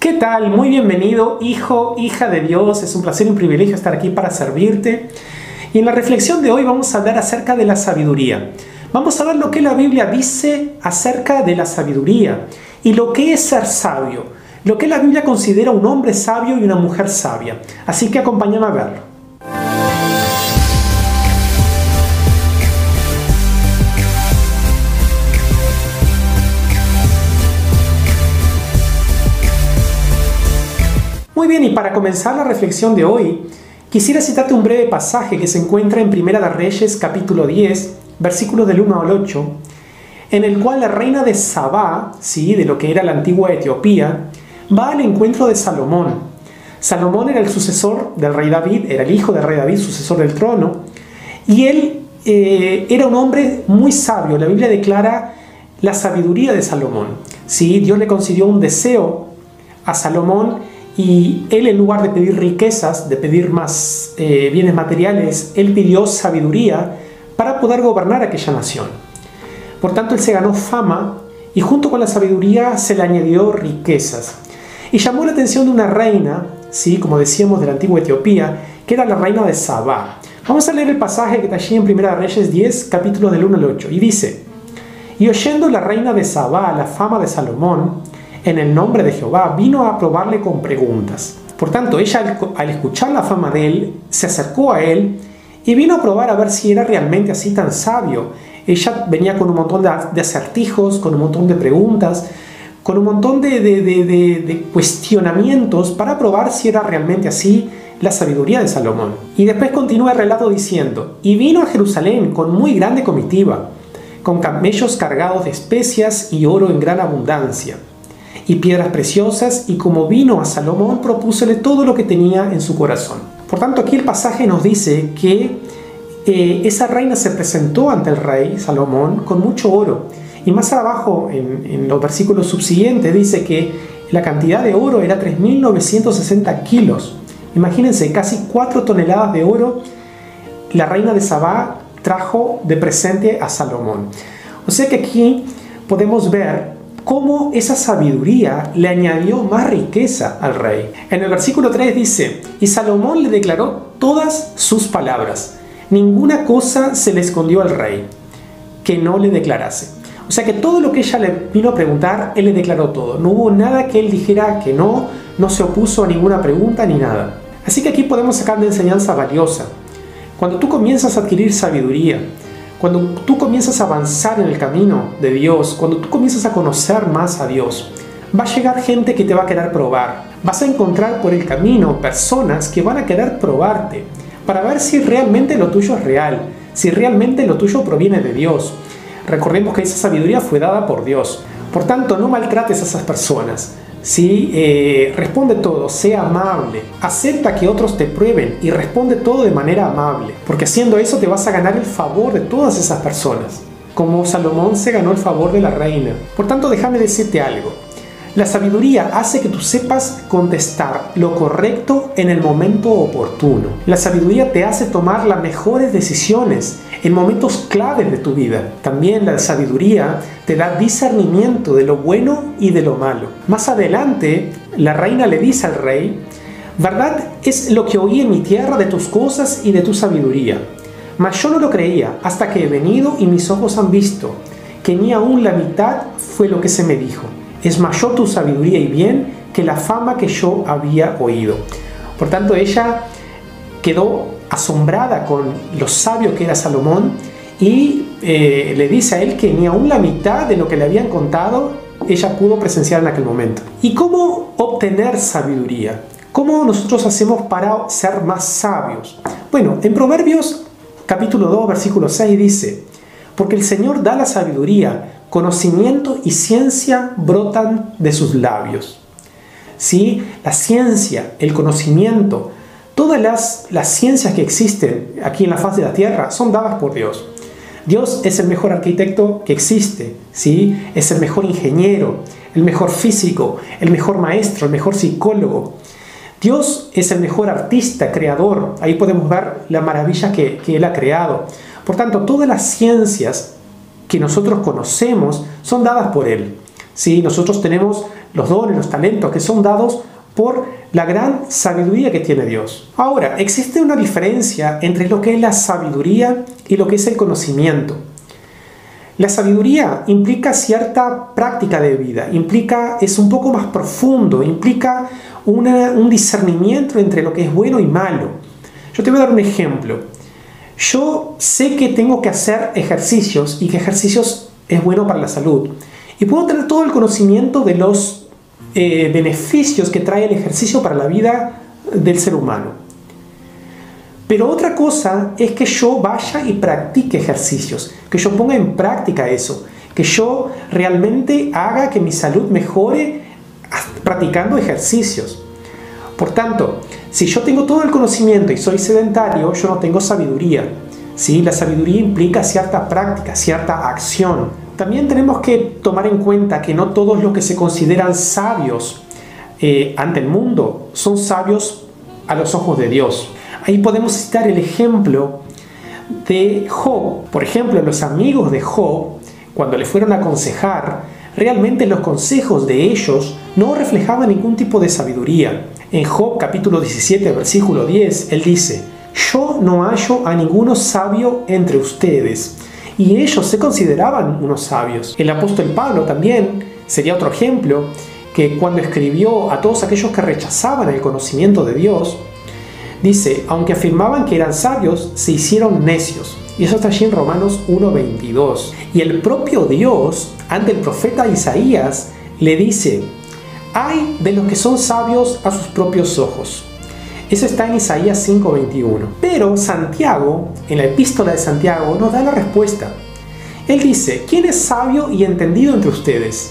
¿Qué tal? Muy bienvenido, hijo, hija de Dios. Es un placer y un privilegio estar aquí para servirte. Y en la reflexión de hoy vamos a hablar acerca de la sabiduría. Vamos a ver lo que la Biblia dice acerca de la sabiduría y lo que es ser sabio, lo que la Biblia considera un hombre sabio y una mujer sabia. Así que acompáñame a verlo. Bien, y para comenzar la reflexión de hoy, quisiera citarte un breve pasaje que se encuentra en Primera de Reyes capítulo 10, versículos del 1 al 8, en el cual la reina de Sabá, ¿sí? de lo que era la antigua Etiopía, va al encuentro de Salomón. Salomón era el sucesor del rey David, era el hijo del rey David, sucesor del trono, y él eh, era un hombre muy sabio. La Biblia declara la sabiduría de Salomón. ¿sí? Dios le concedió un deseo a Salomón y él en lugar de pedir riquezas, de pedir más eh, bienes materiales, él pidió sabiduría para poder gobernar aquella nación. Por tanto, él se ganó fama y junto con la sabiduría se le añadió riquezas. Y llamó la atención de una reina, ¿sí? como decíamos, de la antigua Etiopía, que era la reina de Sabá. Vamos a leer el pasaje que está allí en 1 Reyes 10, capítulos del 1 al 8. Y dice, y oyendo la reina de Sabá la fama de Salomón, en el nombre de Jehová, vino a probarle con preguntas. Por tanto, ella al escuchar la fama de él, se acercó a él y vino a probar a ver si era realmente así tan sabio. Ella venía con un montón de acertijos, con un montón de preguntas, con un montón de, de, cuestionamientos para probar si era realmente así la sabiduría de Salomón. Y después continúa el relato diciendo, y vino a Jerusalén con muy grande comitiva, con camellos cargados de especias y oro en gran abundancia y piedras preciosas, y como vino a Salomón, propúsele todo lo que tenía en su corazón. Por tanto, aquí el pasaje nos dice que eh, esa reina se presentó ante el rey Salomón con mucho oro. Y más abajo, en, en los versículos subsiguientes, dice que la cantidad de oro era 3.960 kilos. Imagínense, casi 4 toneladas de oro la reina de Sabá trajo de presente a Salomón. O sea que aquí podemos ver cómo esa sabiduría le añadió más riqueza al rey. En el versículo 3 dice, y Salomón le declaró todas sus palabras. Ninguna cosa se le escondió al rey que no le declarase. O sea que todo lo que ella le vino a preguntar, él le declaró todo. No hubo nada que él dijera que no, no se opuso a ninguna pregunta ni nada. Así que aquí podemos sacar una enseñanza valiosa. Cuando tú comienzas a adquirir sabiduría, cuando tú comienzas a avanzar en el camino de Dios, cuando tú comienzas a conocer más a Dios, va a llegar gente que te va a querer probar. Vas a encontrar por el camino personas que van a querer probarte para ver si realmente lo tuyo es real, si realmente lo tuyo proviene de Dios. Recordemos que esa sabiduría fue dada por Dios. Por tanto, no maltrates a esas personas. ¿Sí? Eh, responde todo, sea amable, acepta que otros te prueben y responde todo de manera amable, porque haciendo eso te vas a ganar el favor de todas esas personas, como Salomón se ganó el favor de la reina. Por tanto, déjame decirte algo. La sabiduría hace que tú sepas contestar lo correcto en el momento oportuno. La sabiduría te hace tomar las mejores decisiones en momentos claves de tu vida. También la sabiduría te da discernimiento de lo bueno y de lo malo. Más adelante, la reina le dice al rey, verdad es lo que oí en mi tierra de tus cosas y de tu sabiduría. Mas yo no lo creía hasta que he venido y mis ojos han visto que ni aún la mitad fue lo que se me dijo es mayor tu sabiduría y bien que la fama que yo había oído. Por tanto, ella quedó asombrada con lo sabio que era Salomón y eh, le dice a él que ni aún la mitad de lo que le habían contado ella pudo presenciar en aquel momento. ¿Y cómo obtener sabiduría? ¿Cómo nosotros hacemos para ser más sabios? Bueno, en Proverbios capítulo 2, versículo 6 dice, porque el Señor da la sabiduría, conocimiento y ciencia brotan de sus labios. ¿Sí? La ciencia, el conocimiento, todas las, ciencias que existen aquí en la faz de la tierra son dadas por Dios. Dios es el mejor arquitecto que existe, ¿sí? Es el mejor ingeniero, el mejor físico, el mejor maestro, el mejor psicólogo. Dios es el mejor artista, creador. Ahí podemos ver la maravilla que, que Él ha creado. Por tanto, todas las ciencias que nosotros conocemos son dadas por Él. ¿sí? Nosotros tenemos los dones, los talentos que son dados por la gran sabiduría que tiene Dios. Ahora, existe una diferencia entre lo que es la sabiduría y lo que es el conocimiento. La sabiduría implica cierta práctica de vida, implica, es un poco más profundo, implica un discernimiento entre lo que es bueno y malo. Yo te voy a dar un ejemplo. Yo sé que tengo que hacer ejercicios y que ejercicios es bueno para la salud. Y puedo tener todo el conocimiento de los eh, beneficios que trae el ejercicio para la vida del ser humano. Pero otra cosa es que yo vaya y practique ejercicios, que yo ponga en práctica eso, que yo realmente haga que mi salud mejore practicando ejercicios. Por tanto, si yo tengo todo el conocimiento y soy sedentario, yo no tengo sabiduría. ¿sí? La sabiduría implica cierta práctica, cierta acción. También tenemos que tomar en cuenta que no todos los que se consideran sabios eh, ante el mundo son sabios a los ojos de Dios. Ahí podemos citar el ejemplo de Job. Por ejemplo, los amigos de Job, cuando le fueron a aconsejar, realmente los consejos de ellos no reflejaban ningún tipo de sabiduría. En Job capítulo 17, versículo 10, él dice, yo no hallo a ninguno sabio entre ustedes. Y ellos se consideraban unos sabios. El apóstol Pablo también sería otro ejemplo, que cuando escribió a todos aquellos que rechazaban el conocimiento de Dios, Dice, aunque afirmaban que eran sabios, se hicieron necios. Y eso está allí en Romanos 1.22. Y el propio Dios, ante el profeta Isaías, le dice, hay de los que son sabios a sus propios ojos. Eso está en Isaías 5:21. Pero Santiago, en la epístola de Santiago, nos da la respuesta. Él dice, ¿quién es sabio y entendido entre ustedes?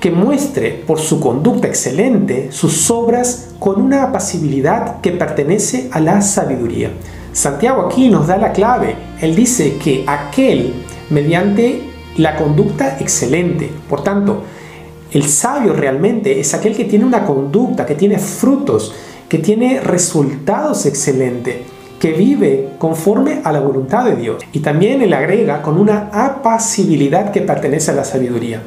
que muestre por su conducta excelente sus obras con una apacibilidad que pertenece a la sabiduría. Santiago aquí nos da la clave. Él dice que aquel mediante la conducta excelente. Por tanto, el sabio realmente es aquel que tiene una conducta, que tiene frutos, que tiene resultados excelentes, que vive conforme a la voluntad de Dios. Y también él agrega con una apacibilidad que pertenece a la sabiduría.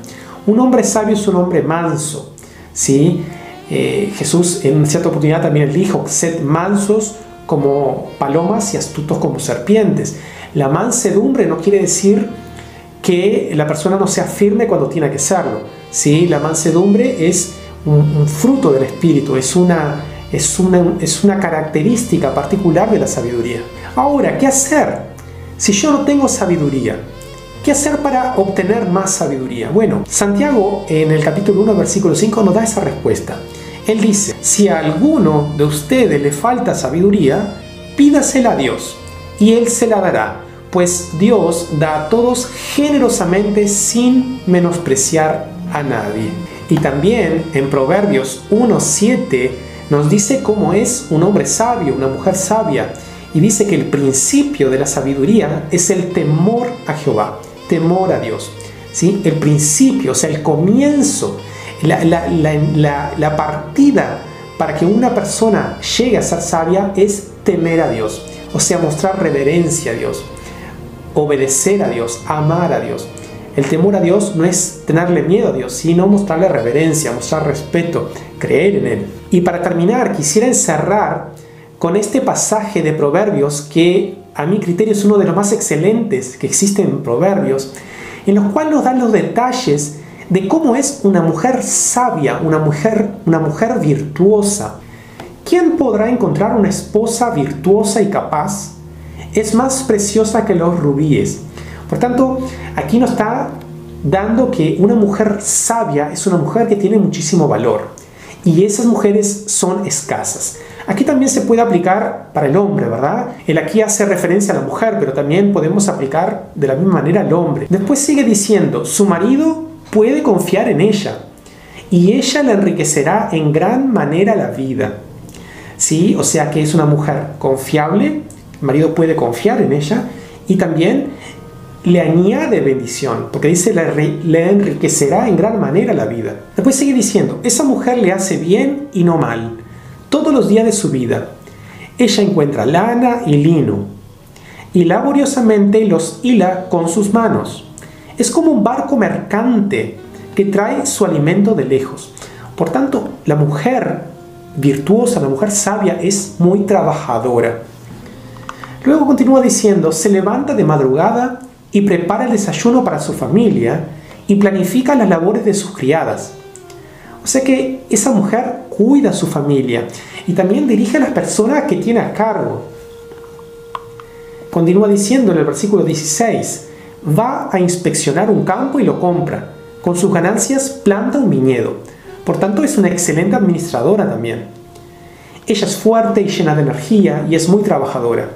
Un hombre sabio es un hombre manso. ¿sí? Eh, Jesús en cierta oportunidad también dijo, sed mansos como palomas y astutos como serpientes. La mansedumbre no quiere decir que la persona no sea firme cuando tiene que serlo. ¿sí? La mansedumbre es un, fruto del espíritu, es una, es, una, es una característica particular de la sabiduría. Ahora, ¿qué hacer si yo no tengo sabiduría? ¿Qué hacer para obtener más sabiduría? Bueno, Santiago en el capítulo 1, versículo 5 nos da esa respuesta. Él dice, si a alguno de ustedes le falta sabiduría, pídasela a Dios, y Él se la dará, pues Dios da a todos generosamente sin menospreciar a nadie. Y también en Proverbios 1.7 nos dice cómo es un hombre sabio, una mujer sabia, y dice que el principio de la sabiduría es el temor a Jehová temor a Dios. ¿sí? El principio, o sea, el comienzo, la, partida para que una persona llegue a ser sabia es temer a Dios, o sea, mostrar reverencia a Dios, obedecer a Dios, amar a Dios. El temor a Dios no es tenerle miedo a Dios, sino mostrarle reverencia, mostrar respeto, creer en Él. Y para terminar, quisiera encerrar con este pasaje de Proverbios que a mi criterio es uno de los más excelentes que existen en Proverbios, en los cuales nos dan los detalles de cómo es una mujer sabia, una mujer, una mujer virtuosa. ¿Quién podrá encontrar una esposa virtuosa y capaz? Es más preciosa que los rubíes. Por tanto, aquí nos está dando que una mujer sabia es una mujer que tiene muchísimo valor. Y esas mujeres son escasas. Aquí también se puede aplicar para el hombre, ¿verdad? El aquí hace referencia a la mujer, pero también podemos aplicar de la misma manera al hombre. Después sigue diciendo, su marido puede confiar en ella y ella le enriquecerá en gran manera la vida. ¿Sí? O sea que es una mujer confiable, el marido puede confiar en ella y también le añade bendición, porque dice le, le enriquecerá en gran manera la vida. Después sigue diciendo, esa mujer le hace bien y no mal todos los días de su vida. Ella encuentra lana y lino y laboriosamente los hila con sus manos. Es como un barco mercante que trae su alimento de lejos. Por tanto, la mujer virtuosa, la mujer sabia es muy trabajadora. Luego continúa diciendo, se levanta de madrugada y prepara el desayuno para su familia y planifica las labores de sus criadas. O sea que esa mujer cuida a su familia y también dirige a las personas que tiene a cargo. Continúa diciendo en el versículo 16, va a inspeccionar un campo y lo compra. Con sus ganancias planta un viñedo. Por tanto, es una excelente administradora también. Ella es fuerte y llena de energía y es muy trabajadora.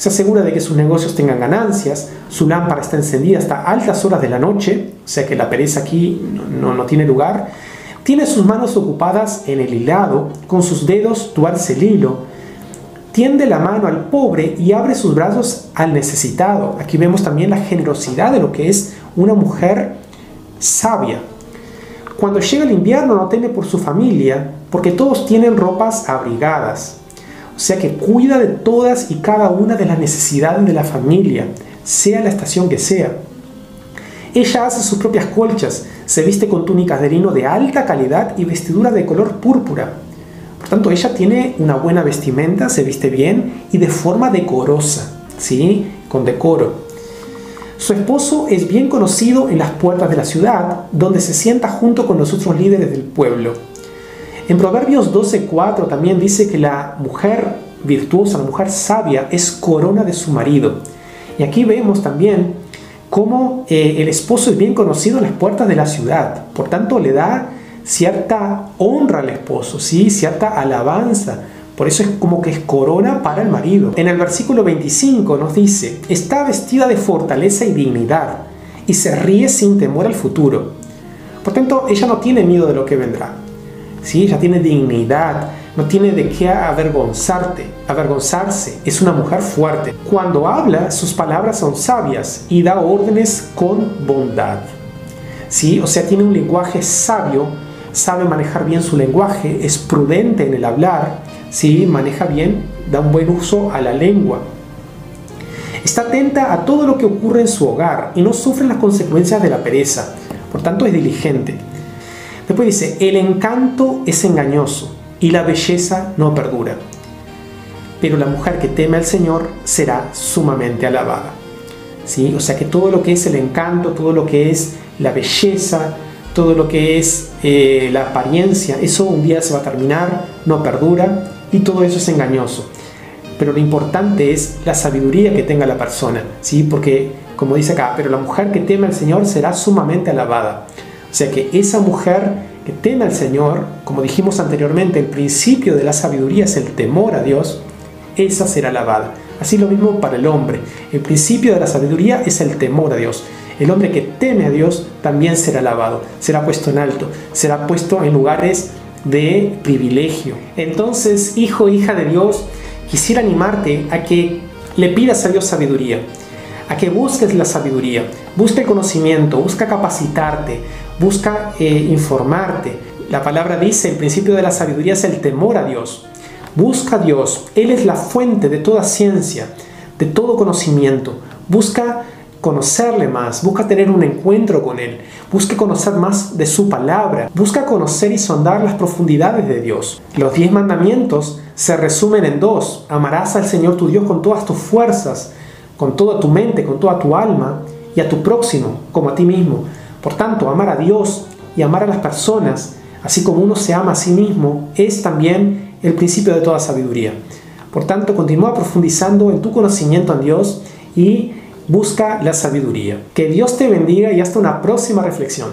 Se asegura de que sus negocios tengan ganancias, su lámpara está encendida hasta altas horas de la noche, o sea que la pereza aquí no, no tiene lugar. Tiene sus manos ocupadas en el hilado, con sus dedos tuerce el hilo, tiende la mano al pobre y abre sus brazos al necesitado. Aquí vemos también la generosidad de lo que es una mujer sabia. Cuando llega el invierno no teme por su familia, porque todos tienen ropas abrigadas. O sea que cuida de todas y cada una de las necesidades de la familia, sea la estación que sea. Ella hace sus propias colchas, se viste con túnicas de lino de alta calidad y vestiduras de color púrpura. Por tanto, ella tiene una buena vestimenta, se viste bien y de forma decorosa, ¿sí? Con decoro. Su esposo es bien conocido en las puertas de la ciudad, donde se sienta junto con los otros líderes del pueblo. En Proverbios 12:4 también dice que la mujer virtuosa, la mujer sabia, es corona de su marido. Y aquí vemos también cómo eh, el esposo es bien conocido en las puertas de la ciudad. Por tanto, le da cierta honra al esposo, ¿sí? cierta alabanza. Por eso es como que es corona para el marido. En el versículo 25 nos dice, está vestida de fortaleza y dignidad y se ríe sin temor al futuro. Por tanto, ella no tiene miedo de lo que vendrá. ¿Sí? Ella tiene dignidad, no tiene de qué avergonzarte, avergonzarse. Es una mujer fuerte. Cuando habla, sus palabras son sabias y da órdenes con bondad. ¿Sí? O sea, tiene un lenguaje sabio, sabe manejar bien su lenguaje, es prudente en el hablar, ¿sí? maneja bien, da un buen uso a la lengua. Está atenta a todo lo que ocurre en su hogar y no sufre las consecuencias de la pereza. Por tanto, es diligente. Después dice, el encanto es engañoso y la belleza no perdura. Pero la mujer que teme al Señor será sumamente alabada. ¿Sí? O sea que todo lo que es el encanto, todo lo que es la belleza, todo lo que es eh, la apariencia, eso un día se va a terminar, no perdura y todo eso es engañoso. Pero lo importante es la sabiduría que tenga la persona, ¿sí? Porque, como dice acá, pero la mujer que teme al Señor será sumamente alabada. O sea que esa mujer que teme al Señor, como dijimos anteriormente, el principio de la sabiduría es el temor a Dios, esa será alabada. Así lo mismo para el hombre. El principio de la sabiduría es el temor a Dios. El hombre que teme a Dios también será alabado, será puesto en alto, será puesto en lugares de privilegio. Entonces, hijo, hija de Dios, quisiera animarte a que le pidas a Dios sabiduría, a que busques la sabiduría, busca conocimiento, busca capacitarte, busca eh, informarte. La palabra dice, el principio de la sabiduría es el temor a Dios. Busca a Dios, Él es la fuente de toda ciencia, de todo conocimiento. Busca conocerle más, busca tener un encuentro con Él, busca conocer más de su palabra, busca conocer y sondar las profundidades de Dios. Los diez mandamientos se resumen en dos. Amarás al Señor tu Dios con todas tus fuerzas, con toda tu mente, con toda tu alma y a tu próximo como a ti mismo. Por tanto, amar a Dios y amar a las personas, así como uno se ama a sí mismo, es también el principio de toda sabiduría. Por tanto, continúa profundizando en tu conocimiento en Dios y busca la sabiduría. Que Dios te bendiga y hasta una próxima reflexión.